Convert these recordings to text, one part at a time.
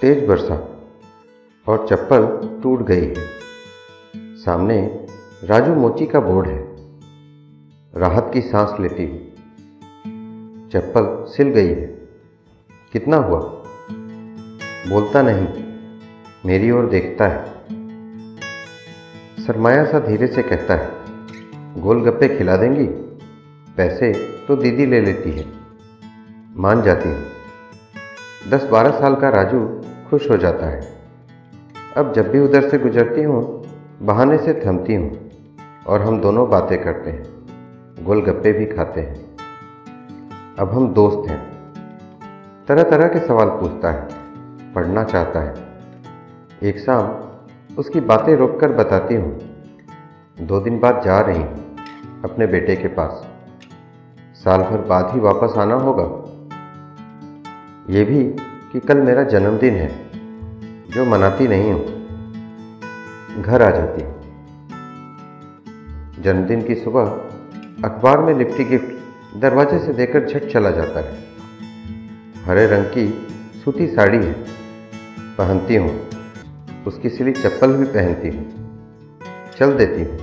तेज बरसा और चप्पल टूट गई है। सामने राजू मोची का बोर्ड है। राहत की सांस लेती हूँ। चप्पल सिल गई है। कितना हुआ? बोलता नहीं। मेरी ओर देखता है। सरमाया सा धीरे से कहता है, गोलगप्पे खिला देंगी? पैसे तो दीदी ले लेती है। मान जाती हूँ। दस बारह साल का राजू खुश हो जाता है। अब जब भी उधर से गुजरती हूँ, बहाने से थमती हूँ और हम दोनों बातें करते हैं, गोलगप्पे भी खाते हैं। अब हम दोस्त हैं। तरह तरह के सवाल पूछता है, पढ़ना चाहता है। एक शाम उसकी बातें रोककर बताती हूँ। दो दिन बाद जा रही हूँ अपने बेटे के पास। साल भर बाद ही वापस आना होगा। ये भी कि कल मेरा जन्मदिन है, जो मनाती नहीं हूँ। घर आ जाती हूँ। जन्मदिन की सुबह अखबार में लिपटी गिफ्ट दरवाजे से देकर झट चला जाता है। हरे रंग की सूती साड़ी है, पहनती हूँ। उसकी सिली चप्पल भी पहनती हूँ। चल देती हूँ।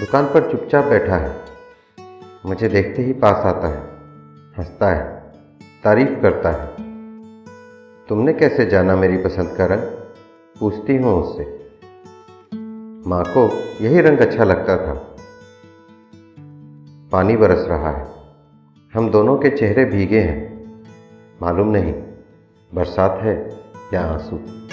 दुकान पर चुपचाप बैठा है। मुझे देखते ही पास आता है, हंसता है, तारीफ़ करता है। तुमने कैसे जाना मेरी पसंद का रंग? पूछती हूँ उससे। माँ को यही रंग अच्छा लगता था। पानी बरस रहा है। हम दोनों के चेहरे भीगे हैं। मालूम नहीं, बरसात है या आँसू।